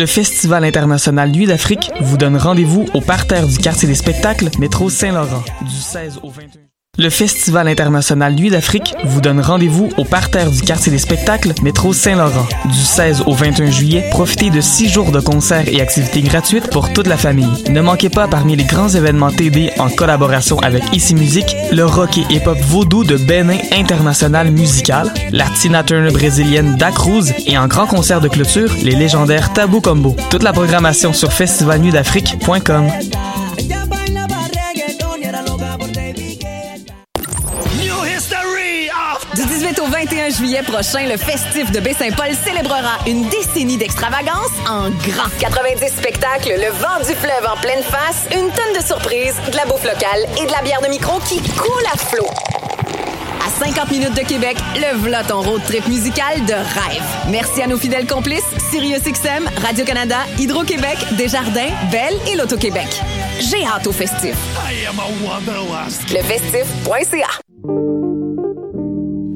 Le Festival international Nuit d'Afrique vous donne rendez-vous au parterre du quartier des spectacles, métro Saint-Laurent, du 16 au 21 le Festival international Nuit d'Afrique vous donne rendez-vous au parterre du quartier des spectacles Métro Saint-Laurent. Du 16 au 21 juillet, profitez de six jours de concerts et activités gratuites pour toute la famille. Ne manquez pas parmi les grands événements TD en collaboration avec Ici Musique, le rock et hip-hop vaudou de Benin International Musical, la Tina Turner brésilienne Da Cruz et en grand concert de clôture, les légendaires Tabou Combo. Toute la programmation sur festivalnuitdafrique.com. 21 juillet prochain, le festif de Baie-Saint-Paul célébrera une décennie d'extravagance en grand. 90 spectacles, le vent du fleuve en pleine face, une tonne de surprises, de la bouffe locale et de la bière de micro qui coule à flot. À 50 minutes de Québec, le v'là ton road trip musical de rêve. Merci à nos fidèles complices, SiriusXM, Radio-Canada, Hydro-Québec, Desjardins, Belle et l'Auto-Québec. J'ai hâte au festif. Lefestif.ca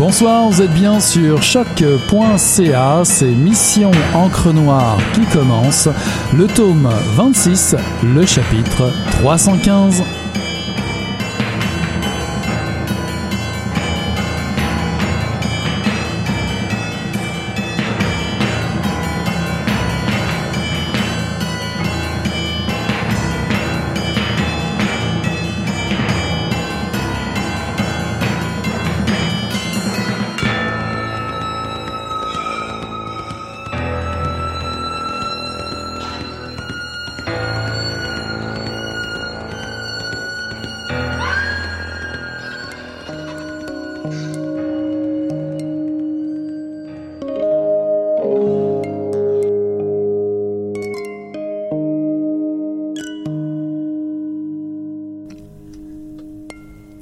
Bonsoir, vous êtes bien sur choc.ca, c'est Mission Encre Noire qui commence, le tome 26, le chapitre 315.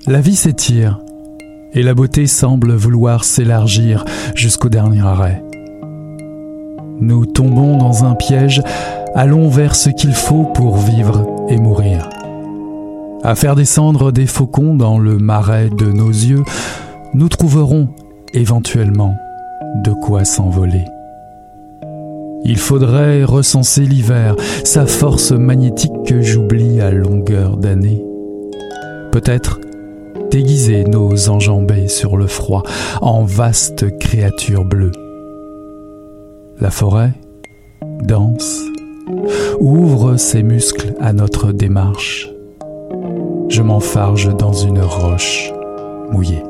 La vie s'étire et la beauté semble vouloir s'élargir jusqu'au dernier arrêt. Nous tombons dans un piège, allons vers ce qu'il faut pour vivre et mourir. À faire descendre des faucons dans le marais de nos yeux, nous trouverons éventuellement de quoi s'envoler. Il faudrait recenser l'hiver, sa force magnétique que j'oublie à longueur d'année. Peut-être déguiser nos enjambées sur le froid en vastes créatures bleues. La forêt danse, ouvre ses muscles à notre démarche. Je m'enfarge dans une roche mouillée.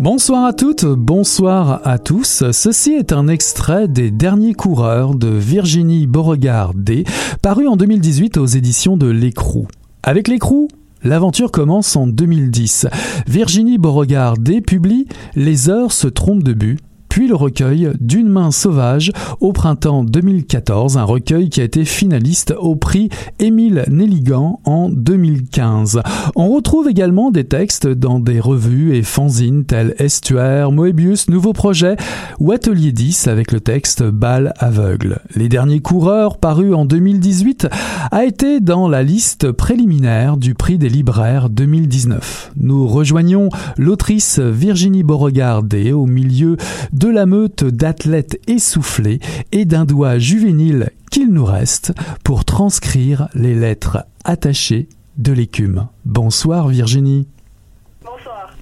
Bonsoir à toutes, bonsoir à tous. Ceci est un extrait des derniers coureurs de Virginie Beauregard D, paru en 2018 aux éditions de L'Écrou. Avec L'Écrou, L'aventure commence en 2010. Virginie Beauregard D publie Les heures se trompent de but puis le recueil D'une main sauvage au printemps 2014, un recueil qui a été finaliste au prix Émile Nelligan en 2015. On retrouve également des textes dans des revues et fanzines tels Estuaire, Moebius, Nouveau Projet ou Atelier 10 avec le texte Bal aveugle. Les derniers coureurs, parus en 2018, a été dans la liste préliminaire du prix des libraires 2019. Nous rejoignons l'autrice Virginie Beauregard au milieu de la meute d'athlètes essoufflés et d'un doigt juvénile qu'il nous reste pour transcrire les lettres attachées de l'écume. Bonsoir Virginie. Bonsoir.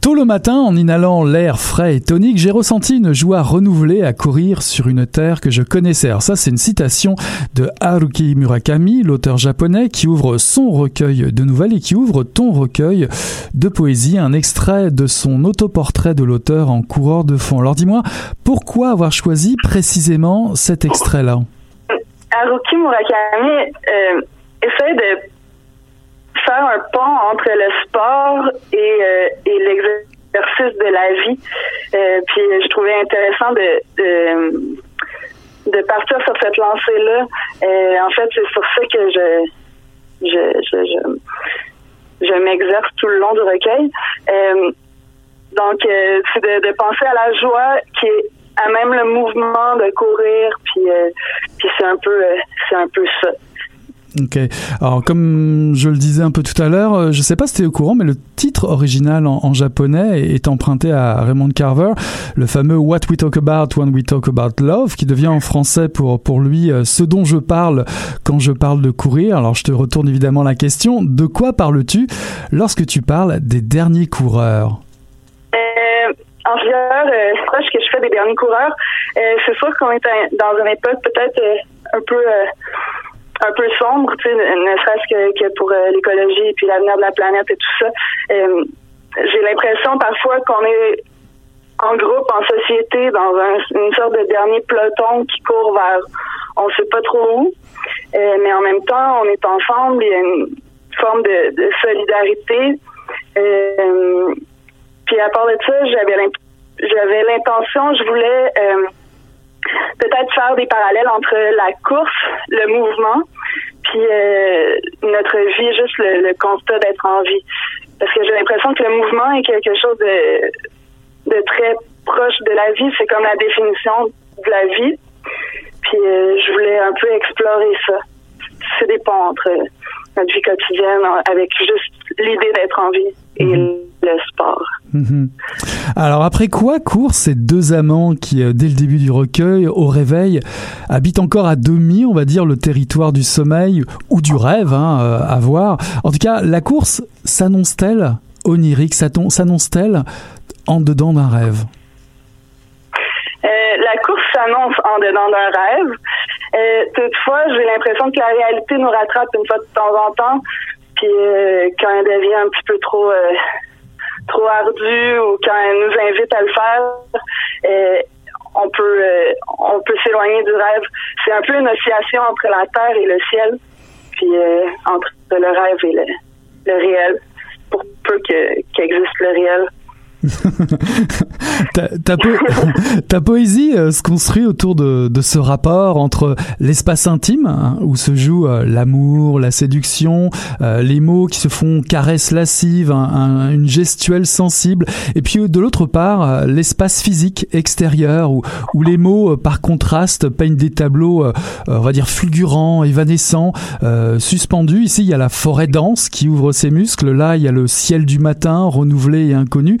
Tôt le matin, en inhalant l'air frais et tonique, j'ai ressenti une joie renouvelée à courir sur une terre que je connaissais. Alors ça, c'est une citation de Haruki Murakami, l'auteur japonais, qui ouvre son recueil de nouvelles et qui ouvre ton recueil de poésie, un extrait de son autoportrait de l'auteur en coureur de fond. Alors dis-moi, pourquoi avoir choisi précisément cet extrait-là? Haruki Murakami euh, essaie de faire un pont entre le sport et, euh, et l'exercice de la vie. Euh, puis je trouvais intéressant de, de, partir sur cette lancée-là. Euh, en fait, c'est sur ça que je je, je, je, m'exerce tout le long du recueil. Euh, donc, euh, c'est de, penser à la joie qui est à même le mouvement de courir, puis, euh, puis c'est un peu, euh, c'est un peu ça. Ok. Alors, comme je le disais un peu tout à l'heure, euh, je sais pas si tu es au courant, mais le titre original en, japonais est emprunté à Raymond Carver, le fameux What We Talk About When We Talk About Love, qui devient en français pour, pour lui ce dont je parle quand je parle de courir. Alors, je te retourne évidemment la question. De quoi parles-tu lorsque tu parles des derniers coureurs? Euh, en vigueur, euh, proche que je fais des derniers coureurs, euh, c'est sûr qu'on est dans une époque peut-être un peu un peu sombre, tu sais, ne serait-ce que, pour euh, l'écologie et puis l'avenir de la planète et tout ça. Euh, j'ai l'impression parfois qu'on est en groupe, en société, dans un, une sorte de dernier peloton qui court vers on sait pas trop où, euh, mais en même temps, on est ensemble, il y a une forme de, de solidarité. Euh, puis à part de ça, j'avais j'avais l'intention, je voulais peut-être faire des parallèles entre la course, le mouvement, puis euh, notre vie, juste le, constat d'être en vie. Parce que j'ai l'impression que le mouvement est quelque chose de, de très proche de la vie. C'est comme la définition de la vie. Puis euh, je voulais un peu explorer ça. C'est des ponts entre notre vie quotidienne avec juste l'idée d'être en vie et mmh. le sport. Mmh. Alors après quoi courent ces deux amants qui, euh, dès le début du recueil, au réveil, habitent encore à demi, on va dire, le territoire du sommeil ou du rêve, hein, euh, à voir. En tout cas, la course s'annonce-t-elle onirique, s'annonce-t-elle en dedans d'un rêve? Euh, la course s'annonce en dedans d'un rêve. Euh, toutefois, j'ai l'impression que la réalité nous rattrape une fois de temps en temps. Puis quand elle devient un petit peu trop euh, trop ardue ou quand elle nous invite à le faire, euh, on peut euh, on peut s'éloigner du rêve. C'est un peu une oscillation entre la terre et le ciel, puis entre le rêve et le, le réel, pour peu qu'existe le réel. ta, ta, po ta, poésie euh, se construit autour de, de ce rapport entre l'espace intime, hein, où se joue euh, l'amour, la séduction, euh, les mots qui se font caresses lascives, un, un, une gestuelle sensible, et puis de l'autre part, l'espace physique extérieur, où, où les mots, par contraste, peignent des tableaux, on va dire, fulgurants, évanescents, suspendus. Ici, il y a la forêt dense qui ouvre ses muscles, là, il y a le ciel du matin, renouvelé et inconnu.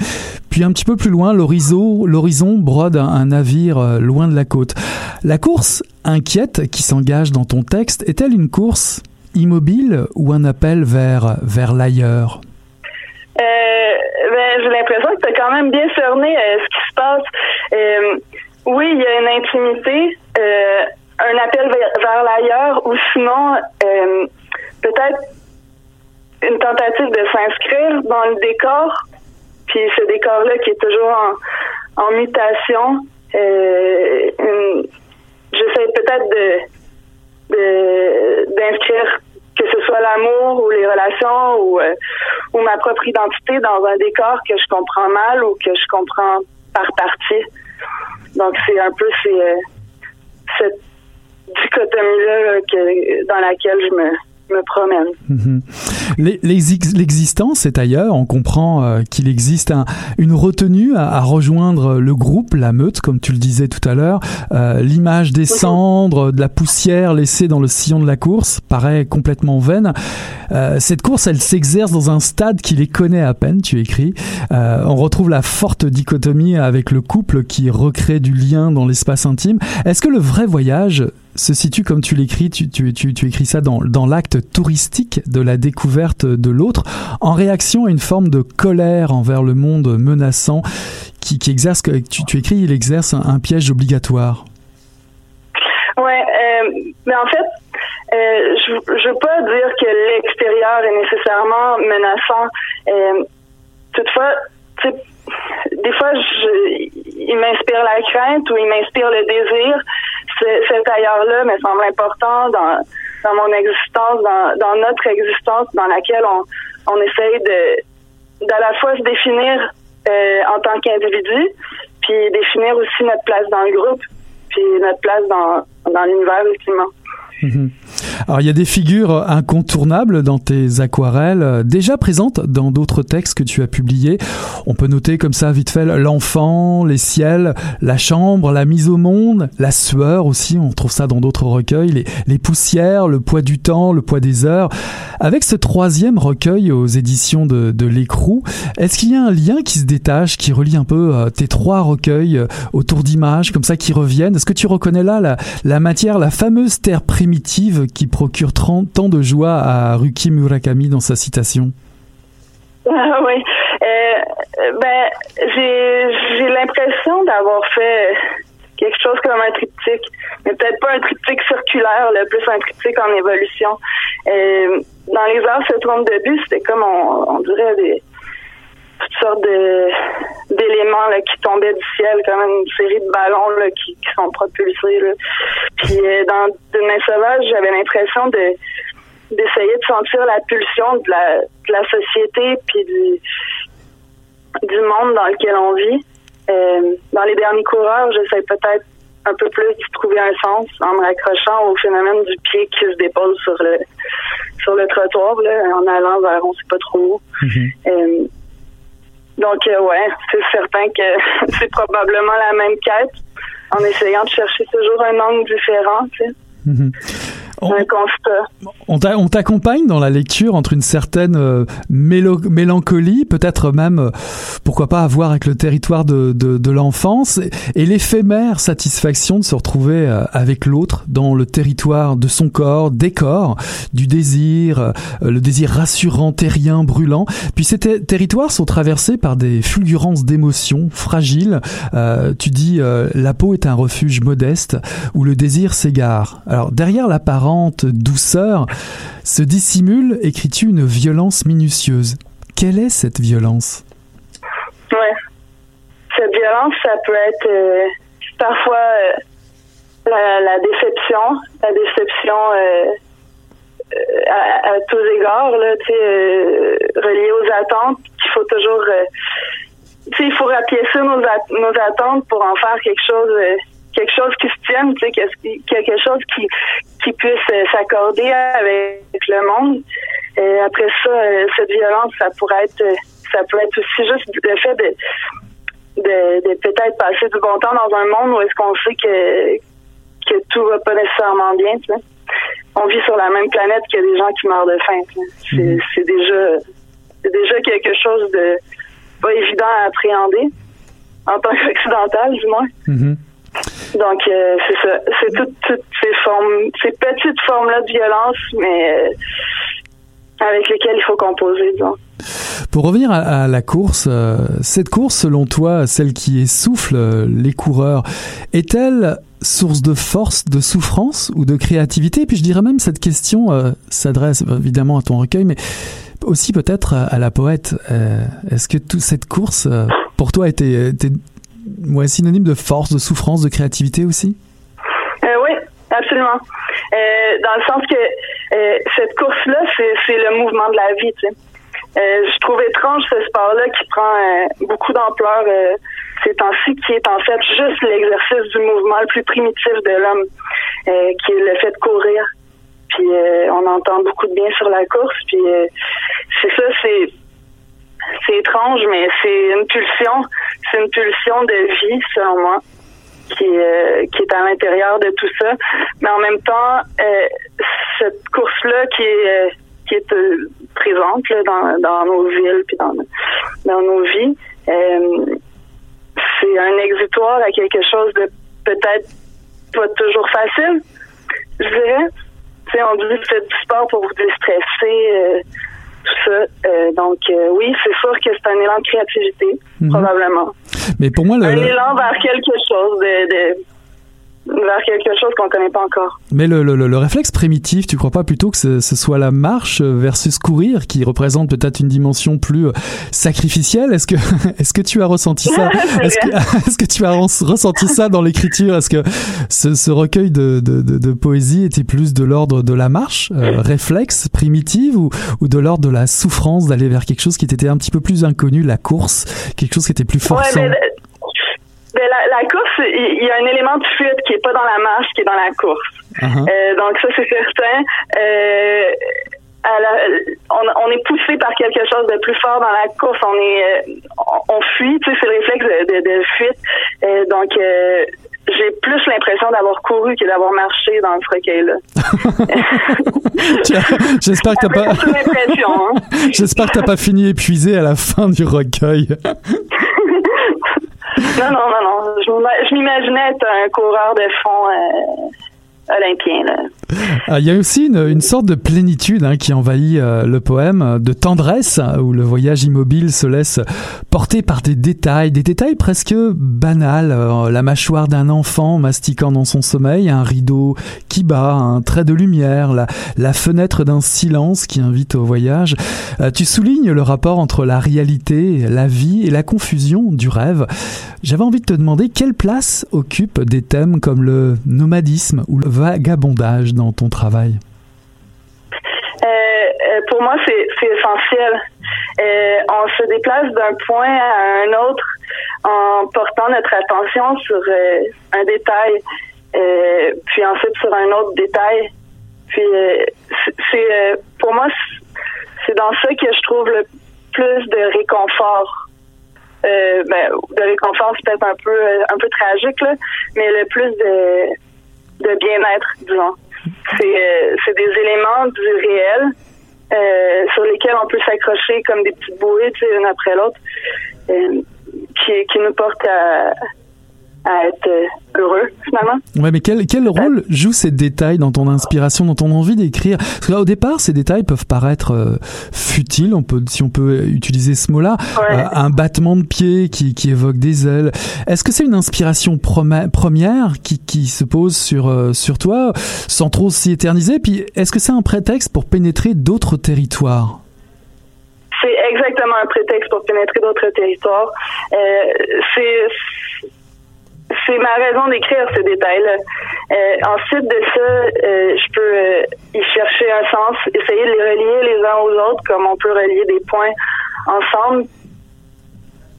Puis un petit peu plus loin, l'horizon brode un navire euh, loin de la côte. La course inquiète qui s'engage dans ton texte est-elle une course immobile ou un appel vers, vers l'ailleurs? Euh, ben, J'ai l'impression que tu as quand même bien cerné euh, ce qui se passe. Oui, il y a une intimité, un appel vers l'ailleurs ou sinon peut-être une tentative de s'inscrire dans le décor puis ce décor-là qui est toujours en, en mutation, euh, j'essaie peut-être de d'inscrire que ce soit l'amour ou les relations ou, euh, ou ma propre identité dans un décor que je comprends mal ou que je comprends par partie. Donc c'est un peu euh, cette dichotomie-là dans laquelle je me me promène. Mhm. L'existence est ailleurs. On comprend euh, qu'il existe un, une retenue à, à, rejoindre le groupe, la meute, comme tu le disais tout à l'heure. Euh, L'image des cendres, de la poussière laissée dans le sillon de la course paraît complètement vaine. Euh, cette course, elle s'exerce dans un stade qui les connaît à peine, tu écris. Euh, on retrouve la forte dichotomie avec le couple qui recrée du lien dans l'espace intime. Est-ce que le vrai voyage se situe, comme tu l'écris, tu, tu, tu, tu, écris ça dans, dans l'acte touristique de la découverte de l'autre, en réaction à une forme de colère envers le monde menaçant qui, qui exerce, tu, écris, il exerce un, piège obligatoire. Ouais, euh, mais en fait, euh, je ne veux pas dire que l'extérieur est nécessairement menaçant. Euh, toutefois, des fois, il m'inspire la crainte ou il m'inspire le désir cet ailleurs-là me semble important dans, dans mon existence, dans, notre existence, dans laquelle on, on essaye de d'à la fois se définir euh, en tant qu'individu, puis définir aussi notre place dans le groupe, puis notre place dans, dans l'univers ultimement. Mhm. Alors il y a des figures incontournables dans tes aquarelles, euh, déjà présentes dans d'autres textes que tu as publiés. On peut noter comme ça vite fait l'enfant, les ciels, la chambre, la mise au monde, la sueur aussi, on trouve ça dans d'autres recueils, les, poussières, le poids du temps, le poids des heures. Avec ce troisième recueil aux éditions de, l'écrou, est-ce qu'il y a un lien qui se détache, qui relie un peu euh, tes trois recueils euh, autour d'images comme ça qui reviennent? Est-ce que tu reconnais là la, la matière, la fameuse terre primitive qui procure tant de joie à Ruki Murakami dans sa citation ah oui. Euh, ben, j'ai l'impression d'avoir fait quelque chose comme un triptyque, mais peut-être pas un triptyque circulaire, le plus un triptyque en évolution. Euh, dans les heures se trompe de but, c'était comme on, dirait des sortes de d'éléments qui tombaient du ciel, comme une série de ballons là, qui, qui sont propulsés. Là. Puis euh, dans D'une main sauvage, j'avais l'impression de d'essayer de sentir la pulsion de la, de la société puis du, du monde dans lequel on vit. Euh, dans les derniers coureurs, j'essaie peut-être un peu plus de trouver un sens en me raccrochant au phénomène du pied qui se dépose sur le sur le trottoir là, en allant vers on sait pas trop où. Mm-hmm. euh, donc euh, ouais, c'est certain que c'est probablement la même quête en essayant de chercher toujours un angle différent. Tu sais. On, t'accompagne dans la lecture entre une certaine euh, mélancolie, peut-être même, euh, pourquoi pas, avoir avec le territoire de, l'enfance, et, l'éphémère satisfaction de se retrouver euh, avec l'autre dans le territoire de son corps, des corps, du désir, le désir rassurant, terrien, brûlant. Puis ces territoires sont traversés par des fulgurances d'émotions fragiles. tu dis, la peau est un refuge modeste où le désir s'égare. Alors derrière douceur se dissimule, écris-tu, une violence minutieuse. Quelle est cette violence? Ouais. Cette violence, ça peut être euh, parfois euh, la, déception, la déception euh, à, tous égards, là, reliée aux attentes, qu'il faut toujours, il faut rapiécer nos attentes pour en faire quelque chose quelque chose qui se tienne, tu sais, quelque chose qui, qui puisse euh, s'accorder avec le monde. Et après ça, euh, cette violence, ça pourrait être, euh, ça pourrait être aussi juste le fait de, de, peut-être passer du bon temps dans un monde où est-ce qu'on sait que, que tout va pas nécessairement bien, tu sais. On vit sur la même planète qu'il y a des gens qui meurent de faim. C'est, mhm. c'est déjà, c'est déjà quelque chose de pas évident à appréhender en tant qu'occidental, du moins. Mhm. Donc, euh, c'est ça. C'est toutes, ces formes, ces petites formes-là de violence, mais euh, avec lesquelles il faut composer, disons. Pour revenir à, la course, euh, cette course, selon toi, celle qui essouffle les coureurs, est-elle source de force, de souffrance ou de créativité? Et puis je dirais même cette question s'adresse évidemment à ton recueil, mais aussi peut-être à, la poète. Est-ce que toute cette course, pour toi, était, était ouais, synonyme de force, de souffrance, de créativité aussi? Euh, oui, absolument. Euh, dans le sens que euh, cette course-là, c'est le mouvement de la vie. Tu sais. je trouve étrange ce sport-là qui prend beaucoup d'ampleur ces temps-ci, qui est en fait juste l'exercice du mouvement le plus primitif de l'homme, qui est le fait de courir. Puis on entend beaucoup de bien sur la course. Puis c'est ça, c'est c'est étrange, mais c'est une pulsion, c'est une pulsion de vie, selon moi, qui, euh, qui est à l'intérieur de tout ça. Mais en même temps, euh, cette course-là qui est euh, qui est présente dans, dans nos villes puis dans, dans nos vies, c'est un exutoire à quelque chose de peut-être pas toujours facile, je dirais. sais, on dit faites du sport pour vous déstresser tout ça. Euh, donc euh, oui, c'est sûr que c'est un élan de créativité, mhm. probablement. Mais pour moi, le, un élan vers quelque chose de, vers quelque chose qu'on connaît pas encore. Mais le, le, le, réflexe primitif, tu crois pas plutôt que ce, ce, soit la marche versus courir qui représente peut-être une dimension plus euh, sacrificielle? Est-ce que est-ce que tu as ressenti ça? Est-ce que, est que tu as ressenti ça dans l'écriture? Est-ce que ce, ce recueil de, de, de, de, poésie était plus de l'ordre de la marche, euh, réflexe primitive, ou, ou de l'ordre de la souffrance d'aller vers quelque chose qui était un petit peu plus inconnu, la course, quelque chose qui était plus forçant? ouais, la, la, course, il y, a un élément de fuite qui est pas dans la marche, qui est dans la course. Uh-huh. euh, donc ça, c'est certain. Euh, on, on, est poussé par quelque chose de plus fort dans la course. On est, euh, on, fuit, tu sais, c'est le réflexe de, de, de fuite. Euh, donc, j'ai plus l'impression d'avoir couru que d'avoir marché dans ce recueil-là. J'espère que t'as pas. Hein. J'espère que t'as pas fini épuisé à la fin du recueil. non, non, non, non. Je m'imaginais être un coureur de fond. Euh, olympien. Ah, il y a aussi une, sorte de plénitude hein, qui envahit euh, le poème, de tendresse, où le voyage immobile se laisse porter par des détails, des détails presque banals. Euh, la mâchoire d'un enfant mastiquant dans son sommeil, un rideau qui bat, un trait de lumière, la, fenêtre d'un silence qui invite au voyage. Euh, tu soulignes le rapport entre la réalité, la vie et la confusion du rêve. J'avais envie de te demander quelle place occupent des thèmes comme le nomadisme ou le vagabondage dans ton travail? Euh, euh, Pour moi, c'est essentiel. Euh, on se déplace d'un point à un autre en portant notre attention sur un détail, puis ensuite sur un autre détail. Puis c'est pour moi, c'est dans ça que je trouve le plus de réconfort. ben, de réconfort, c'est peut-être un peu un peu tragique, là, mais le plus de de bien-être, disons. Euh, c'est des éléments du réel euh, sur lesquels on peut s'accrocher comme des petites bouées, tu sais, une après l'autre, euh, qui, qui nous portent à, à être heureux finalement. Ouais, mais quel, quel rôle jouent ces détails dans ton inspiration, dans ton envie d'écrire? Parce que là, au départ, ces détails peuvent paraître euh, futiles, on peut, si on peut utiliser ce mot-là, euh, un battement de pied qui, qui évoque des ailes. Est-ce que c'est une inspiration première qui, qui se pose sur, euh, sur toi, sans trop s'y éterniser? Puis, est-ce que c'est un prétexte pour pénétrer d'autres territoires? C'est exactement un prétexte pour pénétrer d'autres territoires. c'est c'est ma raison d'écrire ces détails-là. Euh, ensuite de ça, euh, je peux euh, y chercher un sens, essayer de les relier les uns aux autres, comme on peut relier des points ensemble.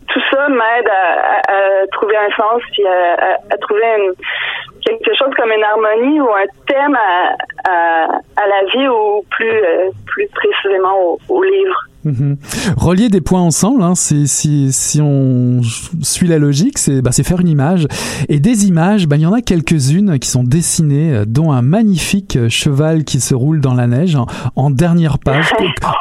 Tout ça m'aide à, trouver un sens, puis à, trouver quelque chose comme une harmonie ou un thème à, la vie ou plus, plus précisément au livre. Mhm. Relier des points ensemble, hein, si, si on suit la logique, c'est bah, faire une image. Et des images, bah, il y en a quelques-unes qui sont dessinées, euh, dont un magnifique euh, cheval qui se roule dans la neige en, dernière page,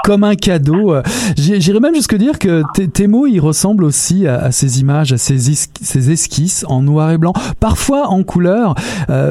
comme un cadeau. Euh. J'irais même jusque dire que tes mots, ils ressemblent aussi à, ces images, à ces, ces, esquisses en noir et blanc, parfois en couleur.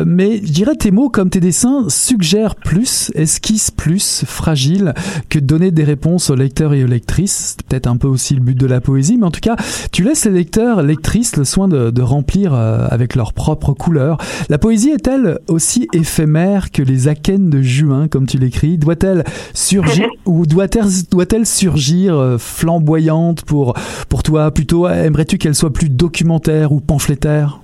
mais je dirais tes mots comme tes dessins suggèrent plus, esquissent plus, fragile, que donner des réponses aux lecteurs et aux lectrices. C'est peut-être un peu aussi le but de la poésie, mais en tout cas, tu laisses les lecteurs, lectrices le soin de, de remplir euh, avec leurs propres couleurs. La poésie est-elle aussi éphémère que les akènes de juin, comme tu l'écris? Doit-elle surgir ou doit-elle doit-elle surgir euh, flamboyante pour pour toi? Plutôt aimerais-tu qu'elle soit plus documentaire ou pamphlétaire?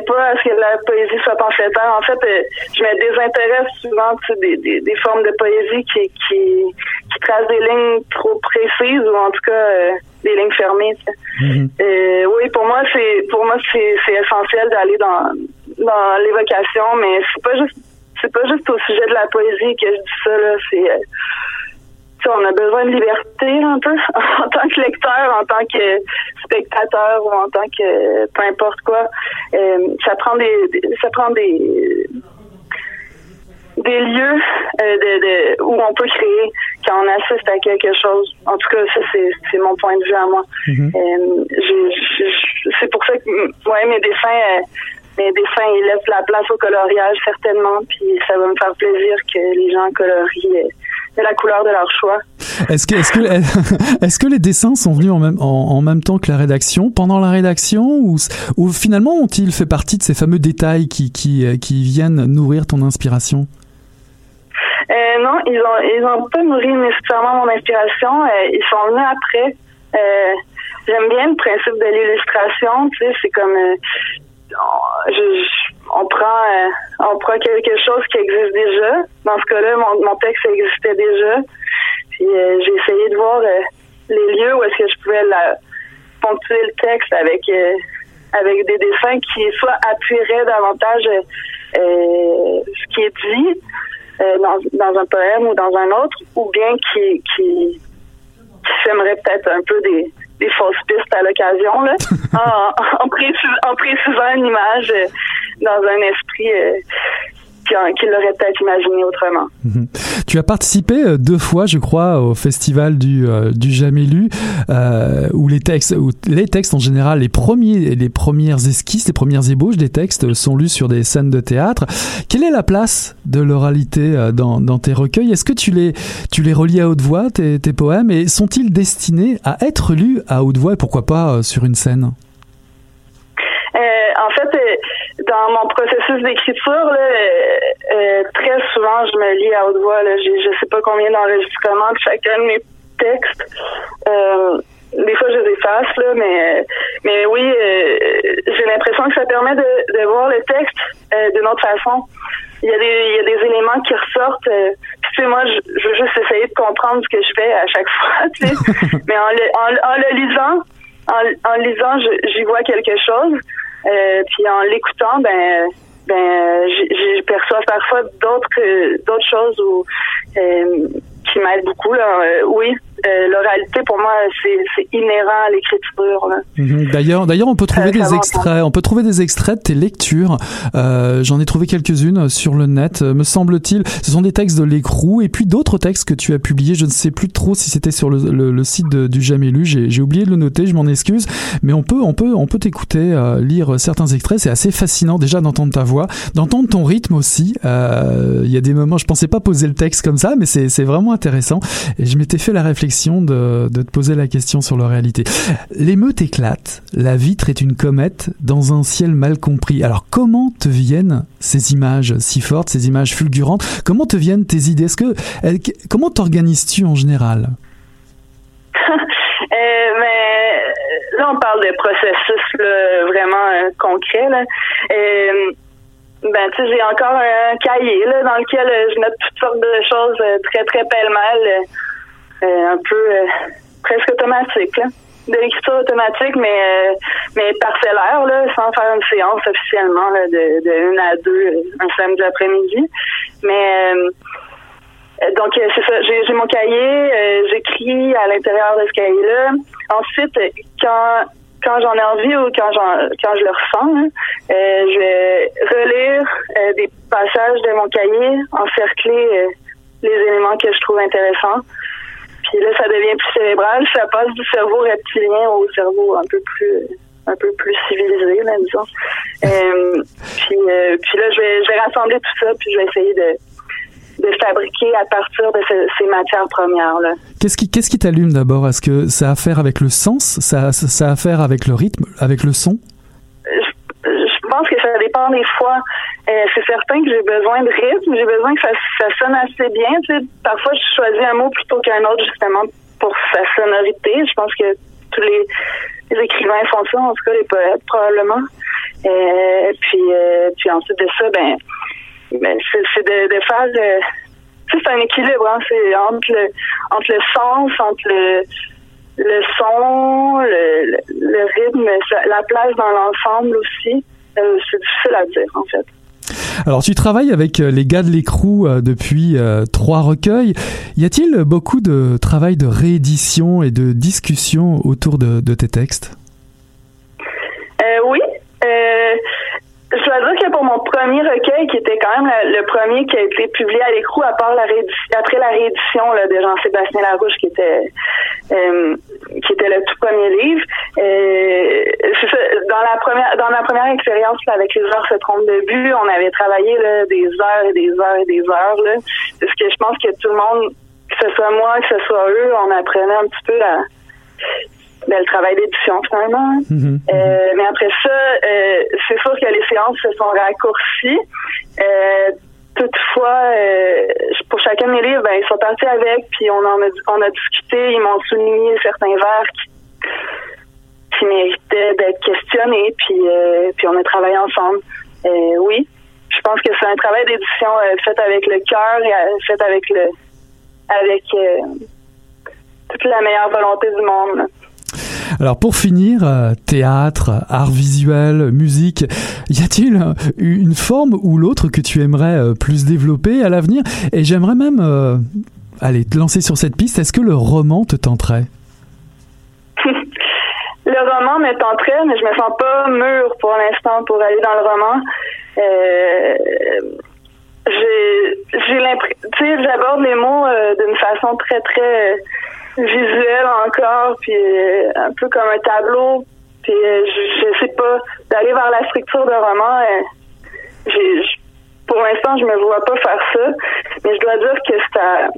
Pas à ce que la poésie soit pamphlétaire. En fait, euh, je me désintéresse souvent des, des, des, formes de poésie qui, qui, qui tracent des lignes trop précises ou en tout cas euh, des lignes fermées. Mm-hmm. euh, oui, pour moi, c'est pour moi c'est, c'est essentiel d'aller dans dans l'évocation, mais c'est pas juste c'est pas juste au sujet de la poésie que je dis ça là. C'est on a besoin de liberté un peu en tant que lecteur, en tant que spectateur ou en tant que peu importe quoi. Euh, ça prend des, ça prend des des lieux euh, de, où on peut créer quand on assiste à quelque chose. En tout cas, ça c'est mon point de vue à moi. Mm-hmm. Euh, c'est pour ça que ouais mes dessins mes dessins ils laissent la place au coloriage certainement puis ça va me faire plaisir que les gens colorient de la couleur de leur choix. Est-ce que, est-ce que, est-ce que les dessins sont venus en même, en, même temps que la rédaction, pendant la rédaction, ou, ou finalement ont-ils fait partie de ces fameux détails qui, qui, qui viennent nourrir ton inspiration? Euh, non, ils ont ils ont pas nourri nécessairement mon inspiration. Euh, ils sont venus après. Euh, j'aime bien le principe de l'illustration. Tu sais, c'est comme euh, on prend on prend quelque chose qui existe déjà. Dans ce cas-là, mon, mon texte existait déjà. Puis j'ai essayé de voir les lieux où est-ce que je pouvais ponctuer le texte avec avec des dessins qui soit appuieraient davantage ce qui est dit euh, dans, dans, un poème ou dans un autre, ou bien qui, qui, qui peut-être un peu des, des fausses pistes à l'occasion, là, en, en, en, précisant une image euh, dans un esprit euh, qu'il aurait peut-être imaginé autrement. Mhm. Tu as participé euh, deux fois, je crois, au festival du, euh, du Jamais Lu, euh, où les textes, où les textes en général, les premiers, les premières esquisses, les premières ébauches des textes sont lus sur des scènes de théâtre. Quelle est la place de l'oralité euh, dans, dans tes recueils? Est-ce que tu les, tu les relis à haute voix, tes, tes poèmes, et sont-ils destinés à être lus à haute voix et pourquoi pas sur une scène? En fait, dans mon processus d'écriture, euh, euh, très souvent, je me lis à haute voix. Là. J'ai, je sais pas combien d'enregistrements de chacun de mes textes. Euh, des fois, je les efface, là, mais, mais oui, j'ai l'impression que ça permet de, de voir le texte d'une autre façon. Il y, a des, il y a des éléments qui ressortent. tu sais, moi, je, je, veux juste essayer de comprendre ce que je fais à chaque fois, tu sais. mais en le, en, en le lisant, en, en lisant, j'y vois quelque chose. Euh, puis en l'écoutant, ben ben je perçois parfois d'autres d'autres choses ou euh, qui m'aident beaucoup là. Euh, oui, euh, l'oralité pour moi c'est inhérent à l'écriture. Mhm. D'ailleurs, d'ailleurs on peut trouver euh, des extraits, on peut trouver des extraits de tes lectures. Euh, J'en ai trouvé quelques-unes sur le net, me semble-t-il. Ce sont des textes de l'écrou et puis d'autres textes que tu as publiés. Je ne sais plus trop si c'était sur le, le, le, site de, du Jamais lu. J'ai oublié de le noter, je m'en excuse. Mais on peut, on peut, on peut t'écouter euh, lire certains extraits. C'est assez fascinant déjà d'entendre ta voix, d'entendre ton rythme aussi. Il y a des moments, je pensais pas poser le texte comme ça, mais c'est vraiment intéressant. Et je m'étais fait la réflexion de, de, te poser la question sur leur réalité. L'émeute éclate, la vitre est une comète dans un ciel mal compris. Alors comment te viennent ces images si fortes, ces images fulgurantes? Comment te viennent tes idées? Est-ce que comment t'organises-tu en général? Euh, mais là, on parle de processus là, vraiment euh, concret. Là. Euh, ben, tu sais, j'ai encore un cahier là, dans lequel je note toutes sortes de choses très, très pêle-mêle. Euh, un peu euh, presque automatique. Là de l'écriture automatique, mais euh, mais parcellaire, là, sans faire une séance officiellement là, de, de une à deux un samedi après-midi. Mais donc c'est ça, j'ai mon cahier, j'écris à l'intérieur de ce cahier-là. Ensuite, quand quand j'en ai envie ou quand j'en quand je le ressens, hein, je vais relire des passages de mon cahier, encercler les éléments que je trouve intéressants. Puis là, ça devient plus cérébral. Ça passe du cerveau reptilien au cerveau un peu plus un peu plus civilisé, là, disons. Euh, puis, euh, puis là, je vais, je vais rassembler tout ça, puis je vais essayer de, de fabriquer à partir de ces matières premières là. Qu'est-ce qui qu'est-ce qui t'allume d'abord? Est-ce que ça a à faire avec le sens? Ça ça a à faire avec le rythme, avec le son? Pense que ça dépend des fois. Euh, c'est certain que j'ai besoin de rythme, j'ai besoin que ça, ça sonne assez bien. Parfois, je choisis un mot plutôt qu'un autre justement pour sa sonorité. Je pense que tous les, écrivains font ça, en tout cas les poètes probablement. Euh, puis, euh, puis ensuite de ça, ben, ben c'est de, faire c'est un équilibre, hein, c'est entre le entre le sens, entre le le son, le, le rythme, la place dans l'ensemble aussi. Euh, c'est à dire, en fait. Alors tu travailles avec euh, les gars de l'écrou euh, depuis trois recueils. Y a-t-il beaucoup de travail de réédition et de discussion autour de, de tes textes? Oui. je dois dire que pour mon premier recueil, qui était quand même le, premier qui a été publié à l'écrou, à part la après la réédition là, de Jean-Sébastien Larouche, qui était qui était le tout premier livre. Euh, dans la première dans ma première expérience avec les heures se trompent de but, on avait travaillé là, des heures et des heures et des heures. Là, parce que je pense que tout le monde ce soit moi, que ce soit eux, on apprenait un petit peu la, ben, le travail d'édition finalement. Mhm. Euh, mais après ça, euh, c'est sûr que les séances se sont raccourcies. Euh, toutefois, euh, pour chacun de mes livres, ben, ils sont partis avec, puis on en a, on a discuté, ils m'ont souligné certains vers qui, qui méritaient d'être questionnés, puis, euh, puis on a travaillé ensemble. Euh, oui, je pense que c'est un travail d'édition euh, fait avec le cœur et fait avec le avec euh, toute la meilleure volonté du monde. Alors pour finir, euh, théâtre, art visuel, musique, y a-t-il une forme ou l'autre que tu aimerais euh, plus développer à l'avenir? Et j'aimerais même, euh, allez, te lancer sur cette piste. Est-ce que le roman te tenterait? Le roman me tenterait, mais je me sens pas mûre pour l'instant pour aller dans le roman. Euh, j'ai j'ai l'impression, j'aborde les mots euh, d'une façon très très euh, visuelle encore, puis euh, un peu comme un tableau. Puis euh, je, je sais pas d'aller vers la structure de roman. euh, j'ai pour l'instant, je me vois pas faire ça, mais je dois dire que ça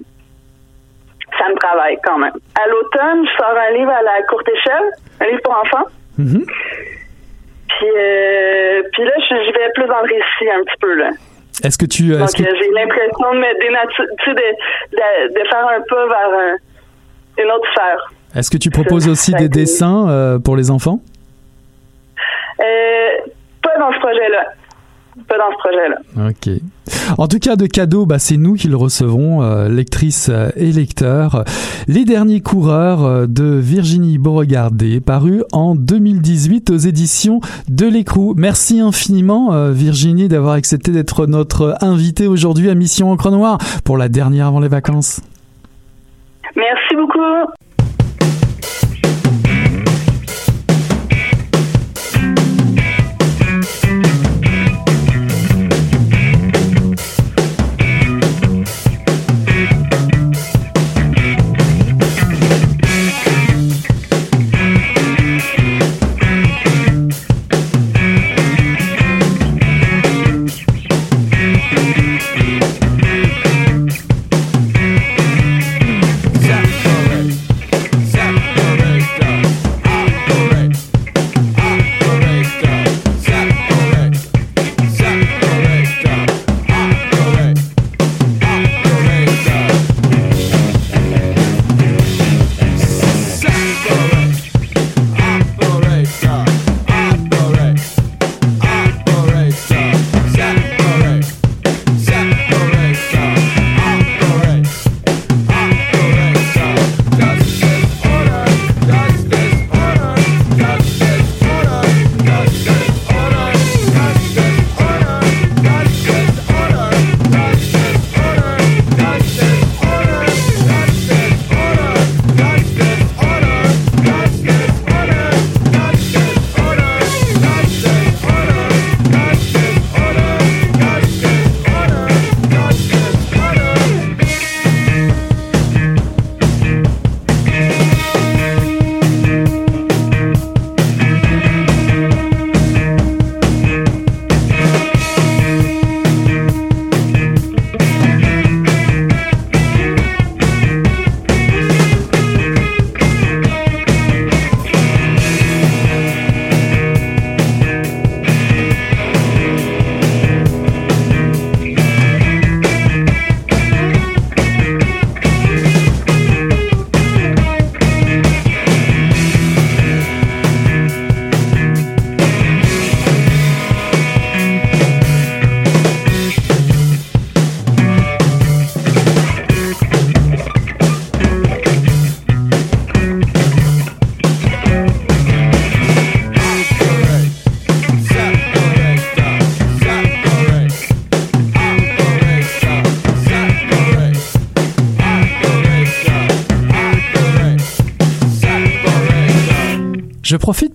ça me travaille quand même. À l'automne, je sors un livre à la courte échelle, un livre pour enfants. Mhm. Puis, euh, puis là, je, vais plus dans le récit un petit peu là. Est-ce que tu, Donc, est-ce que euh, j'ai l'impression de me dénaturer, tu sais, de, de, de faire un pas vers un- une autre sphère. est-ce que tu proposes aussi des dessins euh, pour les enfants? Euh, pas dans ce projet-là. Pas dans ce projet-là. Ok. En tout cas, de cadeaux, bah, c'est nous qui le recevrons, euh, lectrices euh, et lecteurs. Les derniers coureurs de Virginie Beauregardé, paru en 2018 aux éditions de l'Écrou. Merci infiniment, euh, Virginie, d'avoir accepté d'être notre invitée aujourd'hui à Mission Encre Noire pour la dernière avant les vacances. Merci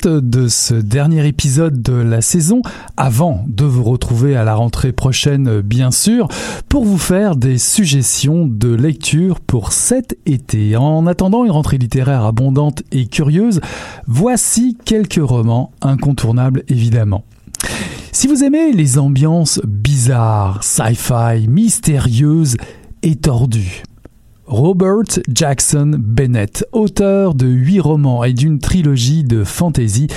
de ce dernier épisode de la saison, avant de vous retrouver à la rentrée prochaine bien sûr, pour vous faire des suggestions de lecture pour cet été. En attendant une rentrée littéraire abondante et curieuse, voici quelques romans incontournables évidemment. Si vous aimez les ambiances bizarres, sci-fi, mystérieuses et tordues, Robert Jackson Bennett, auteur de huit romans et d'une trilogie de fantasy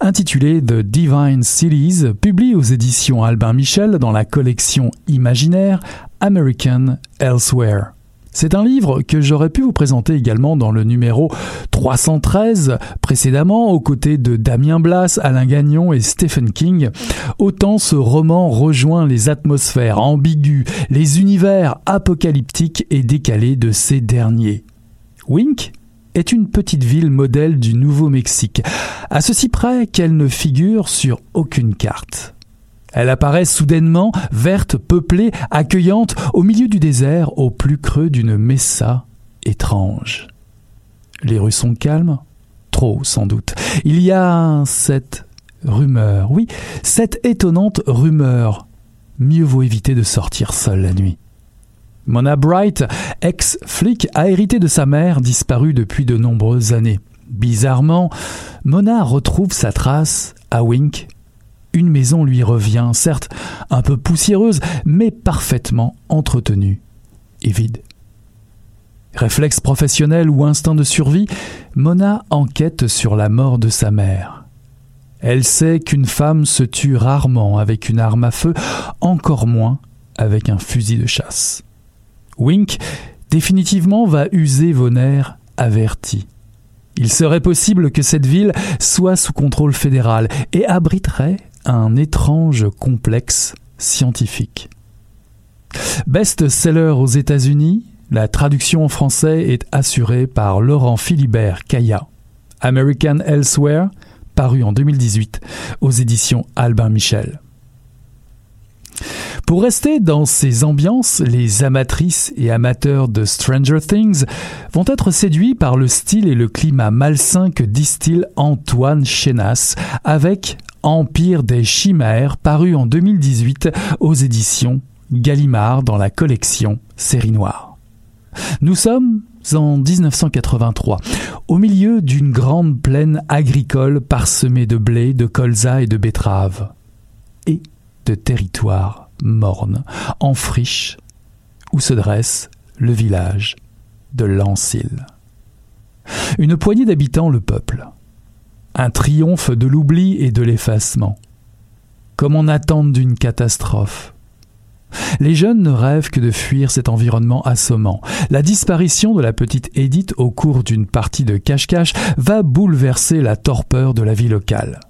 intitulée The Divine Cities, publie aux éditions Albin Michel dans la collection imaginaire American Elsewhere. C'est un livre que j'aurais pu vous présenter également dans le numéro 313 précédemment, aux côtés de Damien Blas, Alain Gagnon et Stephen King. Autant ce roman rejoint les atmosphères ambiguës, les univers apocalyptiques et décalés de ces derniers. Wink est une petite ville modèle du Nouveau-Mexique, à ceci près qu'elle ne figure sur aucune carte. Elle apparaît soudainement, verte, peuplée, accueillante, au milieu du désert, au plus creux d'une mesa étrange. Les rues sont calmes? Trop, sans doute. Il y a cette rumeur, oui, cette étonnante rumeur. Mieux vaut éviter de sortir seul la nuit. Mona Bright, ex-flic, a hérité de sa mère, disparue depuis de nombreuses années. Bizarrement, Mona retrouve sa trace à Wink une maison lui revient, certes un peu poussiéreuse, mais parfaitement entretenue et vide. Réflexe professionnel ou instinct de survie, Mona enquête sur la mort de sa mère. Elle sait qu'une femme se tue rarement avec une arme à feu, encore moins avec un fusil de chasse. Wink définitivement va user vos nerfs avertis. Il serait possible que cette ville soit sous contrôle fédéral et abriterait un étrange complexe scientifique. Best-seller aux États-Unis, la traduction en français est assurée par Laurent Philibert Kaya. American Elsewhere, paru en 2018 aux éditions Albin Michel. Pour rester dans ces ambiances, les amatrices et amateurs de Stranger Things vont être séduits par le style et le climat malsain que distille Antoine Chenas avec Empire des chimères, paru en 2018 aux éditions Gallimard dans la collection Série Noire. Nous sommes en 1983, au milieu d'une grande plaine agricole parsemée de blé, de colza et de betteraves, et de territoires mornes, en friche, où se dresse le village de Lancil. Une poignée d'habitants le peuple un triomphe de l'oubli et de l'effacement, comme on attend d'une catastrophe. Les jeunes ne rêvent que de fuir cet environnement assommant. La disparition de la petite Edith au cours d'une partie de cache-cache va bouleverser la torpeur de la vie locale.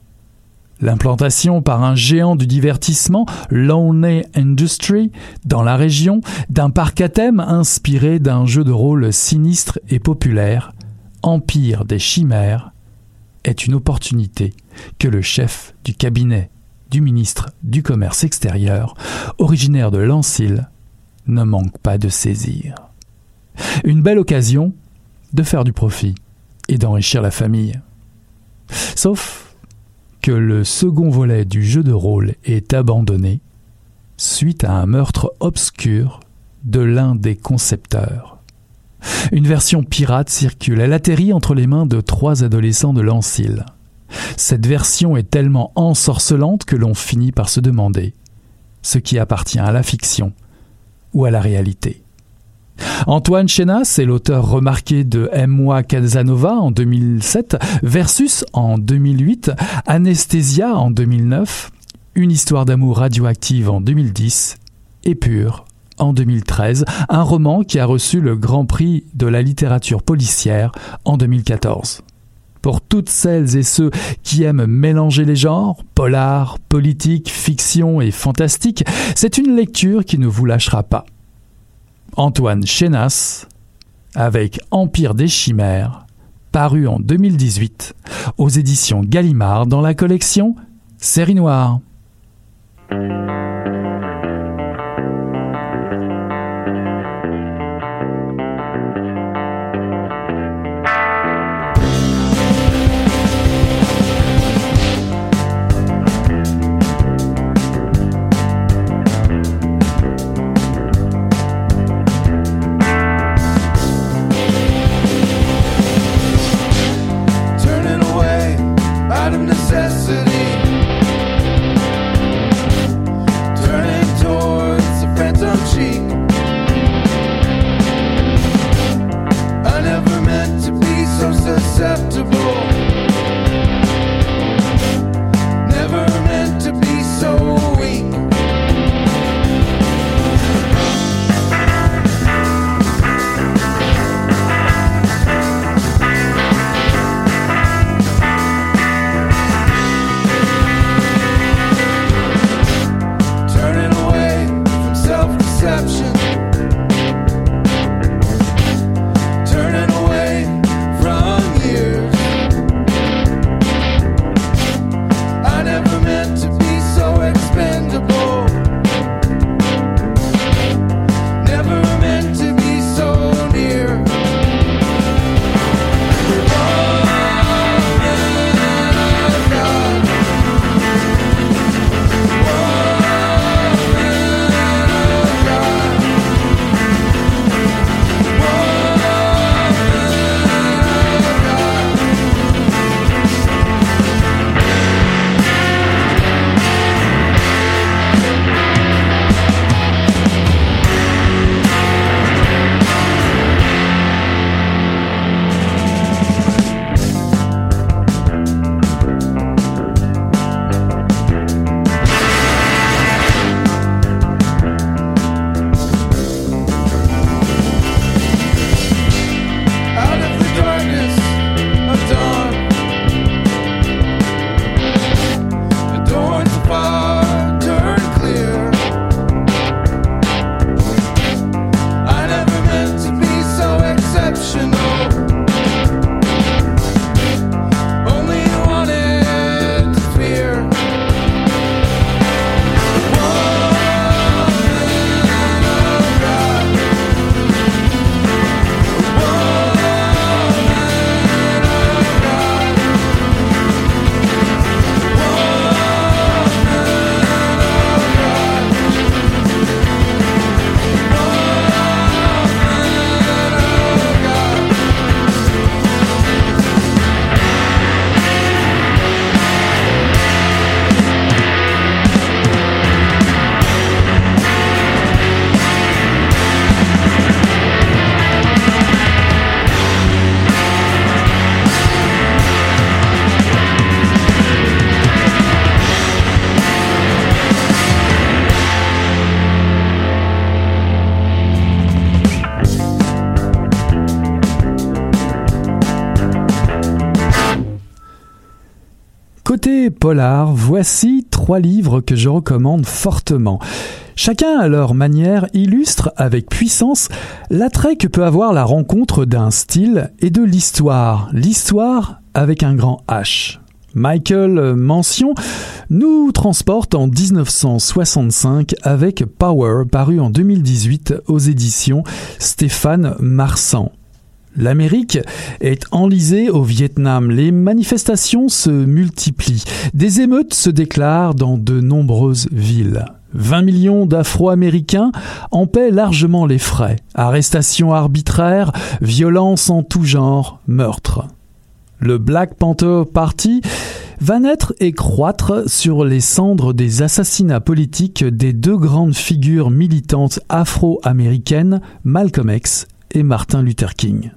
L'implantation par un géant du divertissement, Lonely Industry, dans la région, d'un parc à thème inspiré d'un jeu de rôle sinistre et populaire, Empire des chimères, est une opportunité que le chef du cabinet du ministre du Commerce extérieur, originaire de Lancil, ne manque pas de saisir. Une belle occasion de faire du profit et d'enrichir la famille. Sauf que le second volet du jeu de rôle est abandonné suite à un meurtre obscur de l'un des concepteurs. Une version pirate circule. Elle atterrit entre les mains de trois adolescents de Lancil. Cette version est tellement ensorcelante que l'on finit par se demander ce qui appartient à la fiction ou à la réalité. Antoine Chenas est l'auteur remarqué de Aime-moi Casanova en 2007 versus en 2008, Anesthesia en 2009, Une histoire d'amour radioactive en 2010 et Pure en 2013, un roman qui a reçu le Grand Prix de la littérature policière en 2014. Pour toutes celles et ceux qui aiment mélanger les genres, polar, politique, fiction et fantastique, c'est une lecture qui ne vous lâchera pas. Antoine Chenas, avec Empire des Chimères, paru en 2018 aux éditions Gallimard dans la collection Série Noire. Polar, voici trois livres que je recommande fortement. Chacun à leur manière illustre avec puissance l'attrait que peut avoir la rencontre d'un style et de l'histoire, l'histoire avec un grand H. Michael Mention nous transporte en 1965 avec Power paru en 2018 aux éditions Stéphane Marsan. L'Amérique est enlisée au Vietnam. Les manifestations se multiplient. Des émeutes se déclarent dans de nombreuses villes. 20 millions d'Afro-Américains en paient largement les frais. Arrestations arbitraires, violences en tout genre, meurtres. Le Black Panther Party va naître et croître sur les cendres des assassinats politiques des deux grandes figures militantes afro-américaines, Malcolm X et Martin Luther King.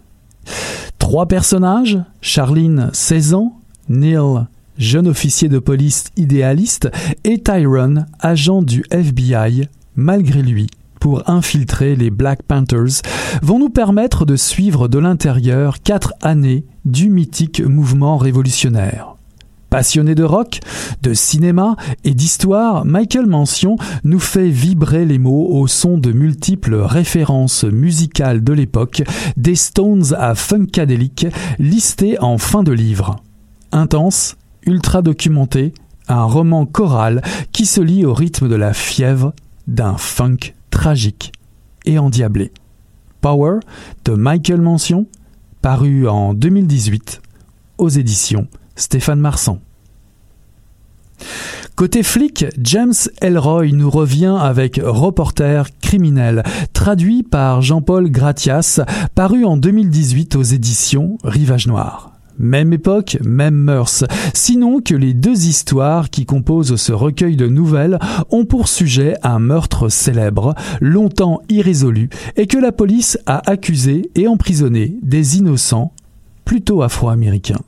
Trois personnages, Charlene, 16 ans, Neil, jeune officier de police idéaliste, et Tyrone, agent du FBI, malgré lui, pour infiltrer les Black Panthers, vont nous permettre de suivre de l'intérieur quatre années du mythique mouvement révolutionnaire. Passionné de rock, de cinéma et d'histoire, Michael Mention nous fait vibrer les mots au son de multiples références musicales de l'époque, des Stones à Funkadelic, listés en fin de livre. Intense, ultra documenté, un roman choral qui se lie au rythme de la fièvre d'un funk tragique et endiablé. Power de Michael Mention, paru en 2018 aux éditions Stéphane Marsan. Côté flic, James Elroy nous revient avec Reporter criminel, traduit par Jean-Paul Gratias, paru en 2018 aux éditions Rivage Noir. Même époque, même mœurs, sinon que les deux histoires qui composent ce recueil de nouvelles ont pour sujet un meurtre célèbre, longtemps irrésolu, et que la police a accusé et emprisonné des innocents plutôt afro-américain.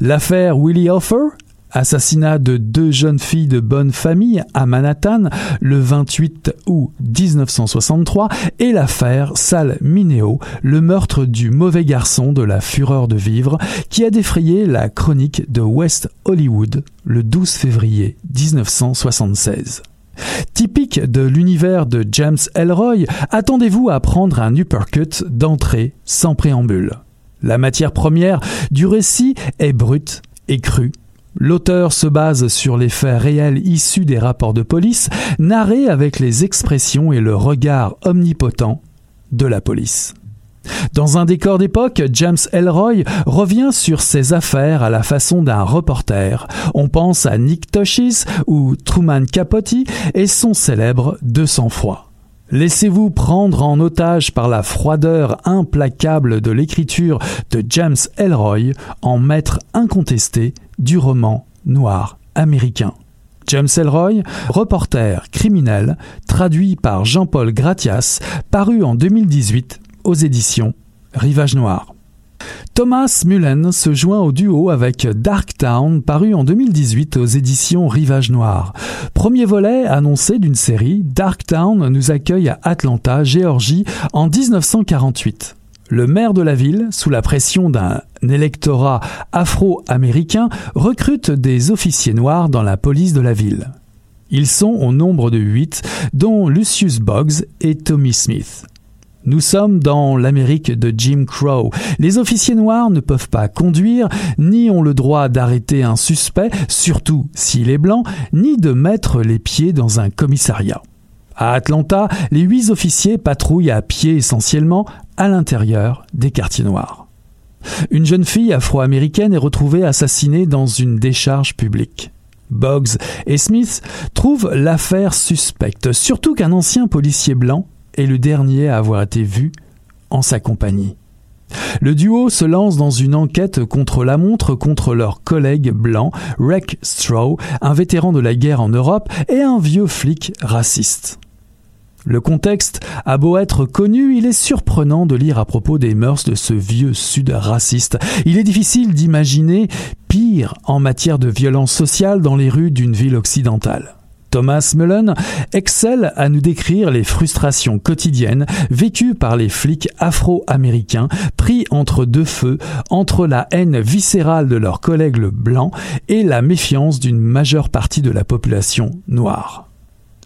L'affaire Willie Offer, assassinat de deux jeunes filles de bonne famille à Manhattan le 28 août 1963 et l'affaire Sal Mineo, le meurtre du mauvais garçon de la fureur de vivre qui a défrayé la chronique de West Hollywood le 12 février 1976. Typique de l'univers de James Elroy, attendez-vous à prendre un uppercut d'entrée sans préambule. La matière première du récit est brute et crue. L'auteur se base sur les faits réels issus des rapports de police, narrés avec les expressions et le regard omnipotent de la police. Dans un décor d'époque, James Elroy revient sur ses affaires à la façon d'un reporter. On pense à Nick Toshis ou Truman Capote et son célèbre De sang-froid. Laissez-vous prendre en otage par la froideur implacable de l'écriture de James Elroy en maître incontesté du roman noir américain. James Elroy, reporter criminel, traduit par Jean-Paul Gratias, paru en 2018 aux éditions Rivage Noir. Thomas Mullen se joint au duo avec Darktown, paru en 2018 aux éditions Rivage Noir. Premier volet annoncé d'une série, Darktown nous accueille à Atlanta, Géorgie, en 1948. Le maire de la ville, sous la pression d'un électorat afro-américain, recrute des officiers noirs dans la police de la ville. Ils sont au nombre de huit, dont Lucius Boggs et Tommy Smith. Nous sommes dans l'Amérique de Jim Crow. Les officiers noirs ne peuvent pas conduire, ni ont le droit d'arrêter un suspect, surtout s'il est blanc, ni de mettre les pieds dans un commissariat. À Atlanta, les huit officiers patrouillent à pied essentiellement à l'intérieur des quartiers noirs. Une jeune fille afro-américaine est retrouvée assassinée dans une décharge publique. Boggs et Smith trouvent l'affaire suspecte, surtout qu'un ancien policier blanc est le dernier à avoir été vu en sa compagnie. Le duo se lance dans une enquête contre la montre contre leur collègue blanc, Rick Stroh, un vétéran de la guerre en Europe et un vieux flic raciste. Le contexte a beau être connu, il est surprenant de lire à propos des mœurs de ce vieux sud raciste. Il est difficile d'imaginer pire en matière de violence sociale dans les rues d'une ville occidentale. Thomas Mullen excelle à nous décrire les frustrations quotidiennes vécues par les flics afro-américains pris entre deux feux, entre la haine viscérale de leurs collègues blancs et la méfiance d'une majeure partie de la population noire.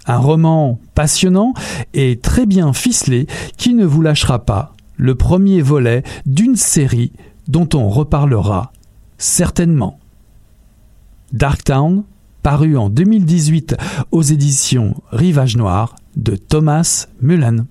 Un roman passionnant et très bien ficelé qui ne vous lâchera pas, le premier volet d'une série dont on reparlera certainement. Darktown, paru en 2018 aux éditions Rivage Noir de Thomas Mullen.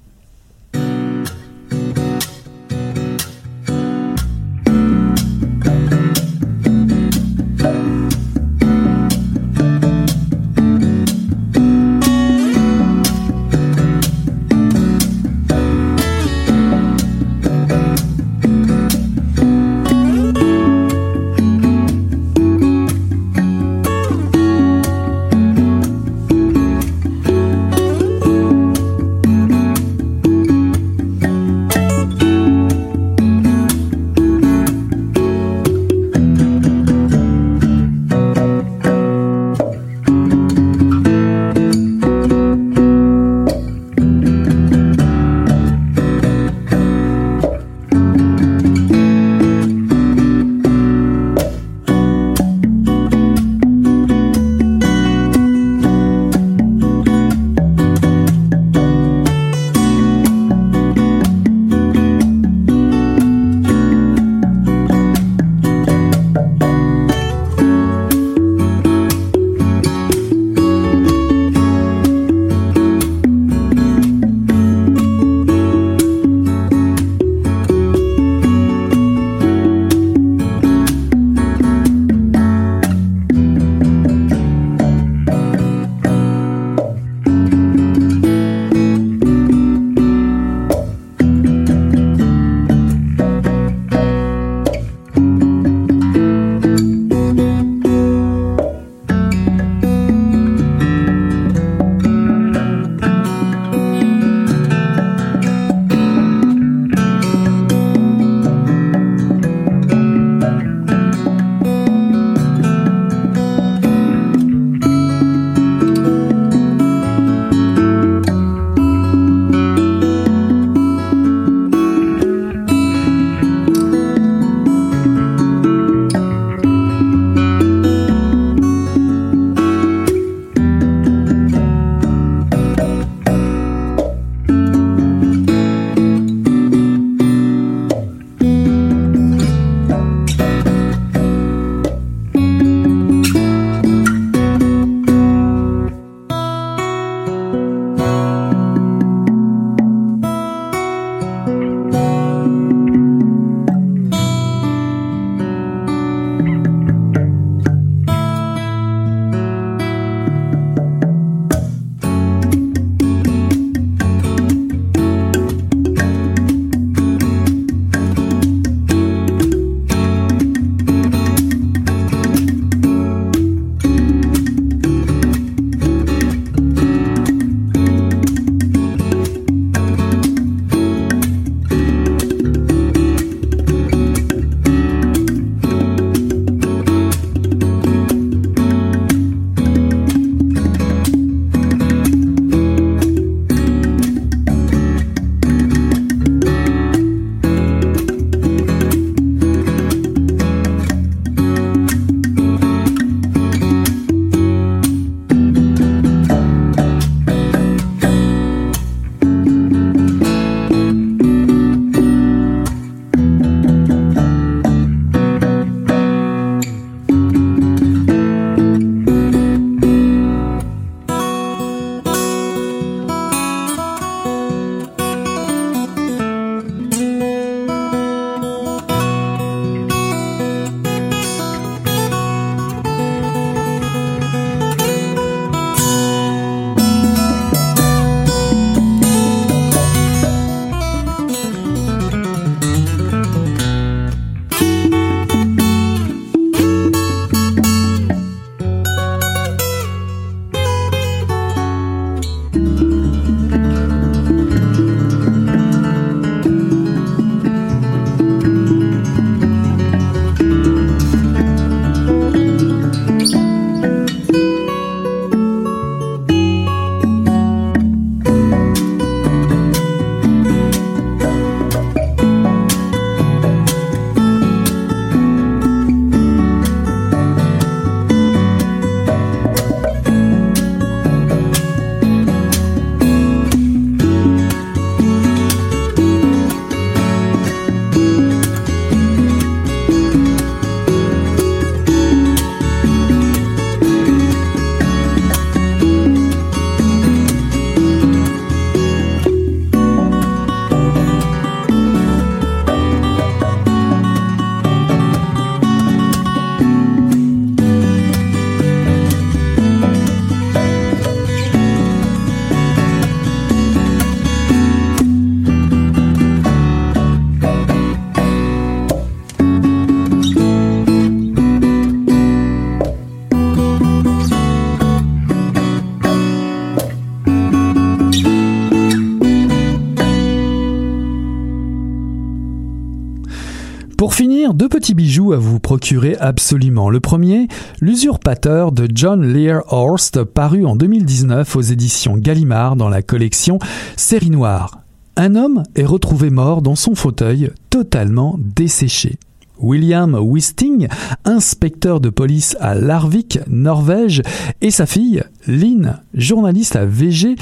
Petits bijoux à vous procurer absolument. Le premier, L'usurpateur de John Lear Horst, paru en 2019 aux éditions Gallimard dans la collection Série Noire. Un homme est retrouvé mort dans son fauteuil, totalement desséché. William Wisting, inspecteur de police à Larvik, Norvège, et sa fille, Lynn, journaliste à VG,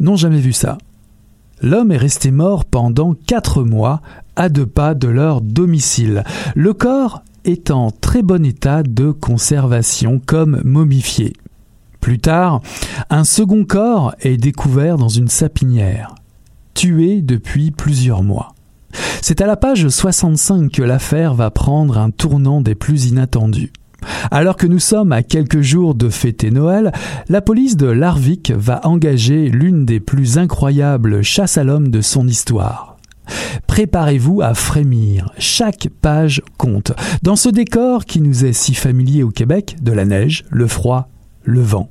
n'ont jamais vu ça. L'homme est resté mort pendant quatre mois à deux pas de leur domicile. Le corps est en très bon état de conservation comme momifié. Plus tard, un second corps est découvert dans une sapinière, tué depuis plusieurs mois. C'est à la page 65 que l'affaire va prendre un tournant des plus inattendus. Alors que nous sommes à quelques jours de fêter Noël, la police de Larvik va engager l'une des plus incroyables chasses à l'homme de son histoire. Préparez-vous à frémir, chaque page compte. Dans ce décor qui nous est si familier au Québec, de la neige, le froid, le vent.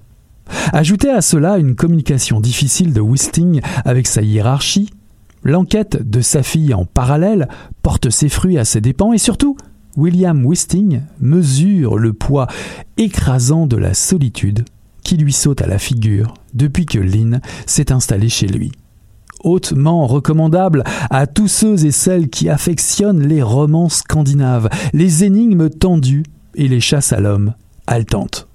Ajoutez à cela une communication difficile de Wisting avec sa hiérarchie, l'enquête de sa fille en parallèle porte ses fruits à ses dépens et surtout, William Wisting mesure le poids écrasant de la solitude qui lui saute à la figure depuis que Lynn s'est installée chez lui. Hautement recommandable à tous ceux et celles qui affectionnent les romans scandinaves, les énigmes tendues et les chasses à l'homme haletantes.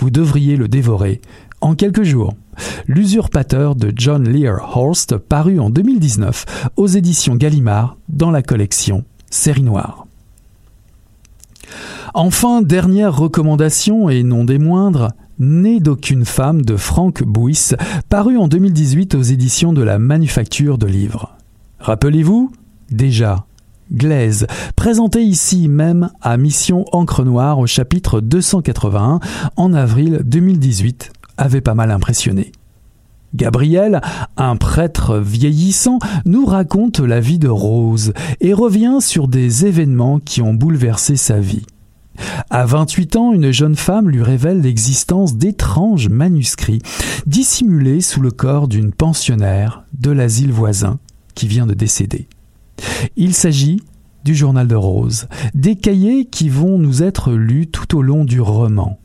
Vous devriez le dévorer en quelques jours. L'usurpateur de John Lear Horst, paru en 2019 aux éditions Gallimard dans la collection Série Noire. Enfin, dernière recommandation et non des moindres, Né d'aucune femme de Frank Bouis, paru en 2018 aux éditions de la Manufacture de Livres. Rappelez-vous, déjà, Glaise, présenté ici même à Mission Encre Noire au chapitre 281 en avril 2018, avait pas mal impressionné. Gabriel, un prêtre vieillissant, nous raconte la vie de Rose et revient sur des événements qui ont bouleversé sa vie. À 28 ans, une jeune femme lui révèle l'existence d'étranges manuscrits dissimulés sous le corps d'une pensionnaire de l'asile voisin qui vient de décéder. Il s'agit du journal de Rose, des cahiers qui vont nous être lus tout au long du roman.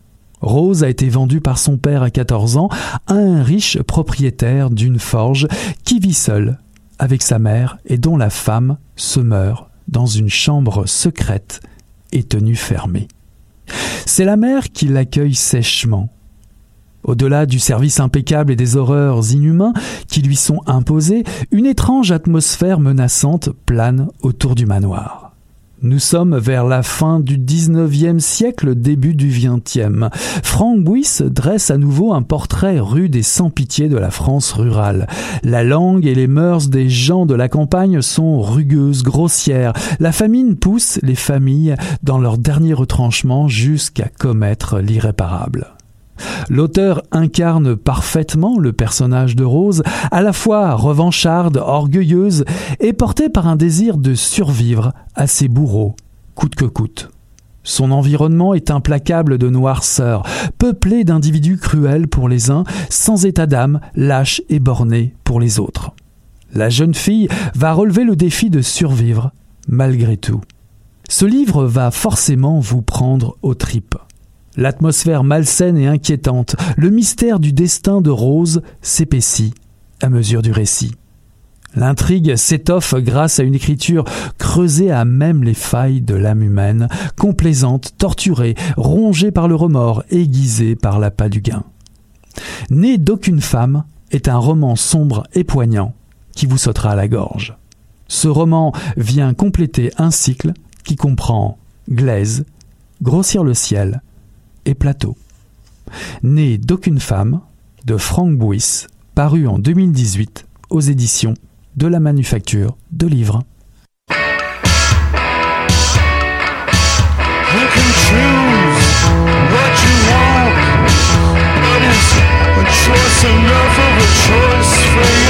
Rose a été vendue par son père à 14 ans à un riche propriétaire d'une forge qui vit seul avec sa mère et dont la femme se meurt dans une chambre secrète et tenue fermée. C'est la mère qui l'accueille sèchement. Au-delà du service impeccable et des horreurs inhumains qui lui sont imposées, une étrange atmosphère menaçante plane autour du manoir. Nous sommes vers la fin du XIXe siècle, début du XXe. Frank Buis dresse à nouveau un portrait rude et sans pitié de la France rurale. La langue et les mœurs des gens de la campagne sont rugueuses, grossières. La famine pousse les familles dans leur dernier retranchement jusqu'à commettre l'irréparable. L'auteur incarne parfaitement le personnage de Rose, à la fois revancharde, orgueilleuse et portée par un désir de survivre à ses bourreaux, coûte que coûte. Son environnement est implacable de noirceur, peuplé d'individus cruels pour les uns, sans état d'âme, lâches et bornés pour les autres. La jeune fille va relever le défi de survivre, malgré tout. Ce livre va forcément vous prendre aux tripes. L'atmosphère malsaine et inquiétante, le mystère du destin de Rose s'épaissit à mesure du récit. L'intrigue s'étoffe grâce à une écriture creusée à même les failles de l'âme humaine, complaisante, torturée, rongée par le remords, aiguisée par l'appât du gain. Né d'aucune femme est un roman sombre et poignant qui vous sautera à la gorge. Ce roman vient compléter un cycle qui comprend Glaise, Grossir le ciel, et Plateau. Né d'aucune femme, de Franck Bouis, paru en 2018 aux éditions de la Manufacture de Livres. a choice for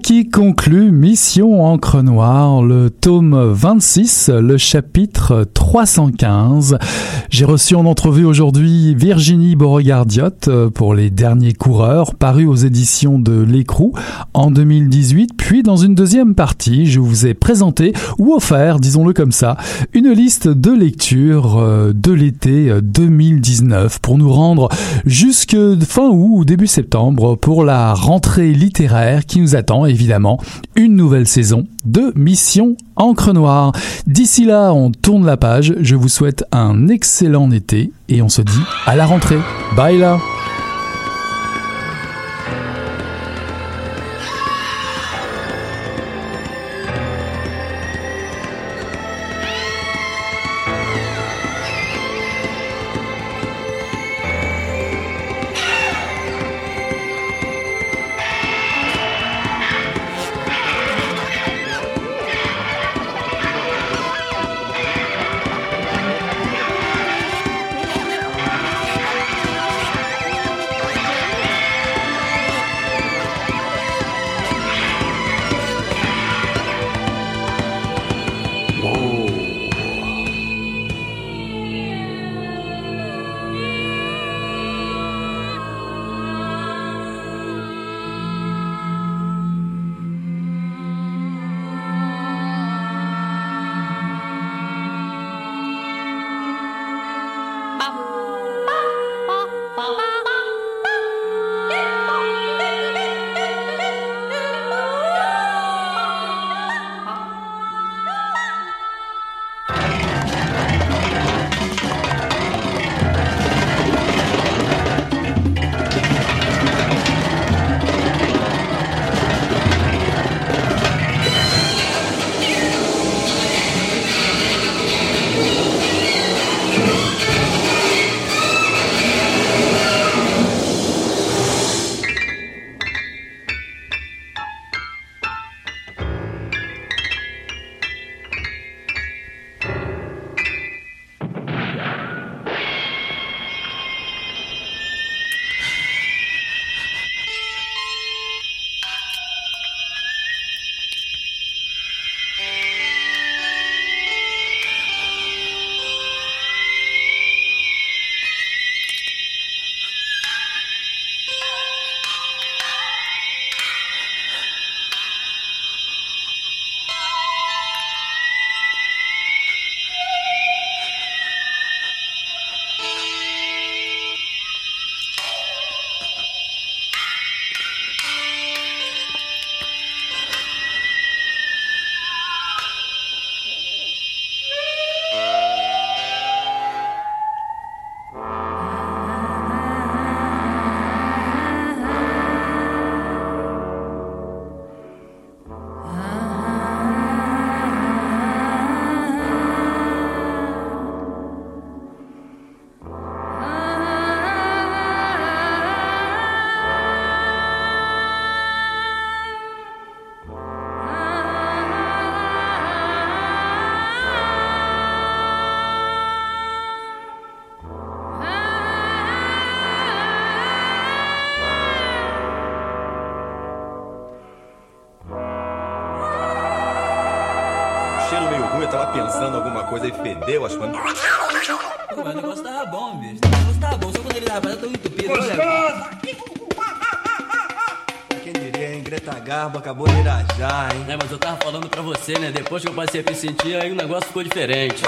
Qui conclut Mission Encre Noire, le tome 26, le chapitre 315. J'ai reçu en entrevue aujourd'hui Virginie Beauregard-Diot euh, pour les derniers coureurs, paru aux éditions de l'écrou en 2018. Puis dans une deuxième partie, je vous ai présenté, ou offert, disons-le comme ça, une liste de lectures euh, de l'été 2019 pour nous rendre jusque fin août ou début septembre pour la rentrée littéraire qui nous attend évidemment une nouvelle saison de Mission Encre Noire. D'ici là, on tourne la page. Je vous souhaite un excellent été et on se dit à la rentrée. Bye là e as panas. Mas o negócio tava bom, bicho. O negócio tava bom, só quando ele tava tão entupido. Gostoso! Quem diria, hein? Greta Garbo acabou de irajar, hein? É, mas eu tava falando pra você, né? Depois que eu passei a me sentir, aí o negócio ficou diferente.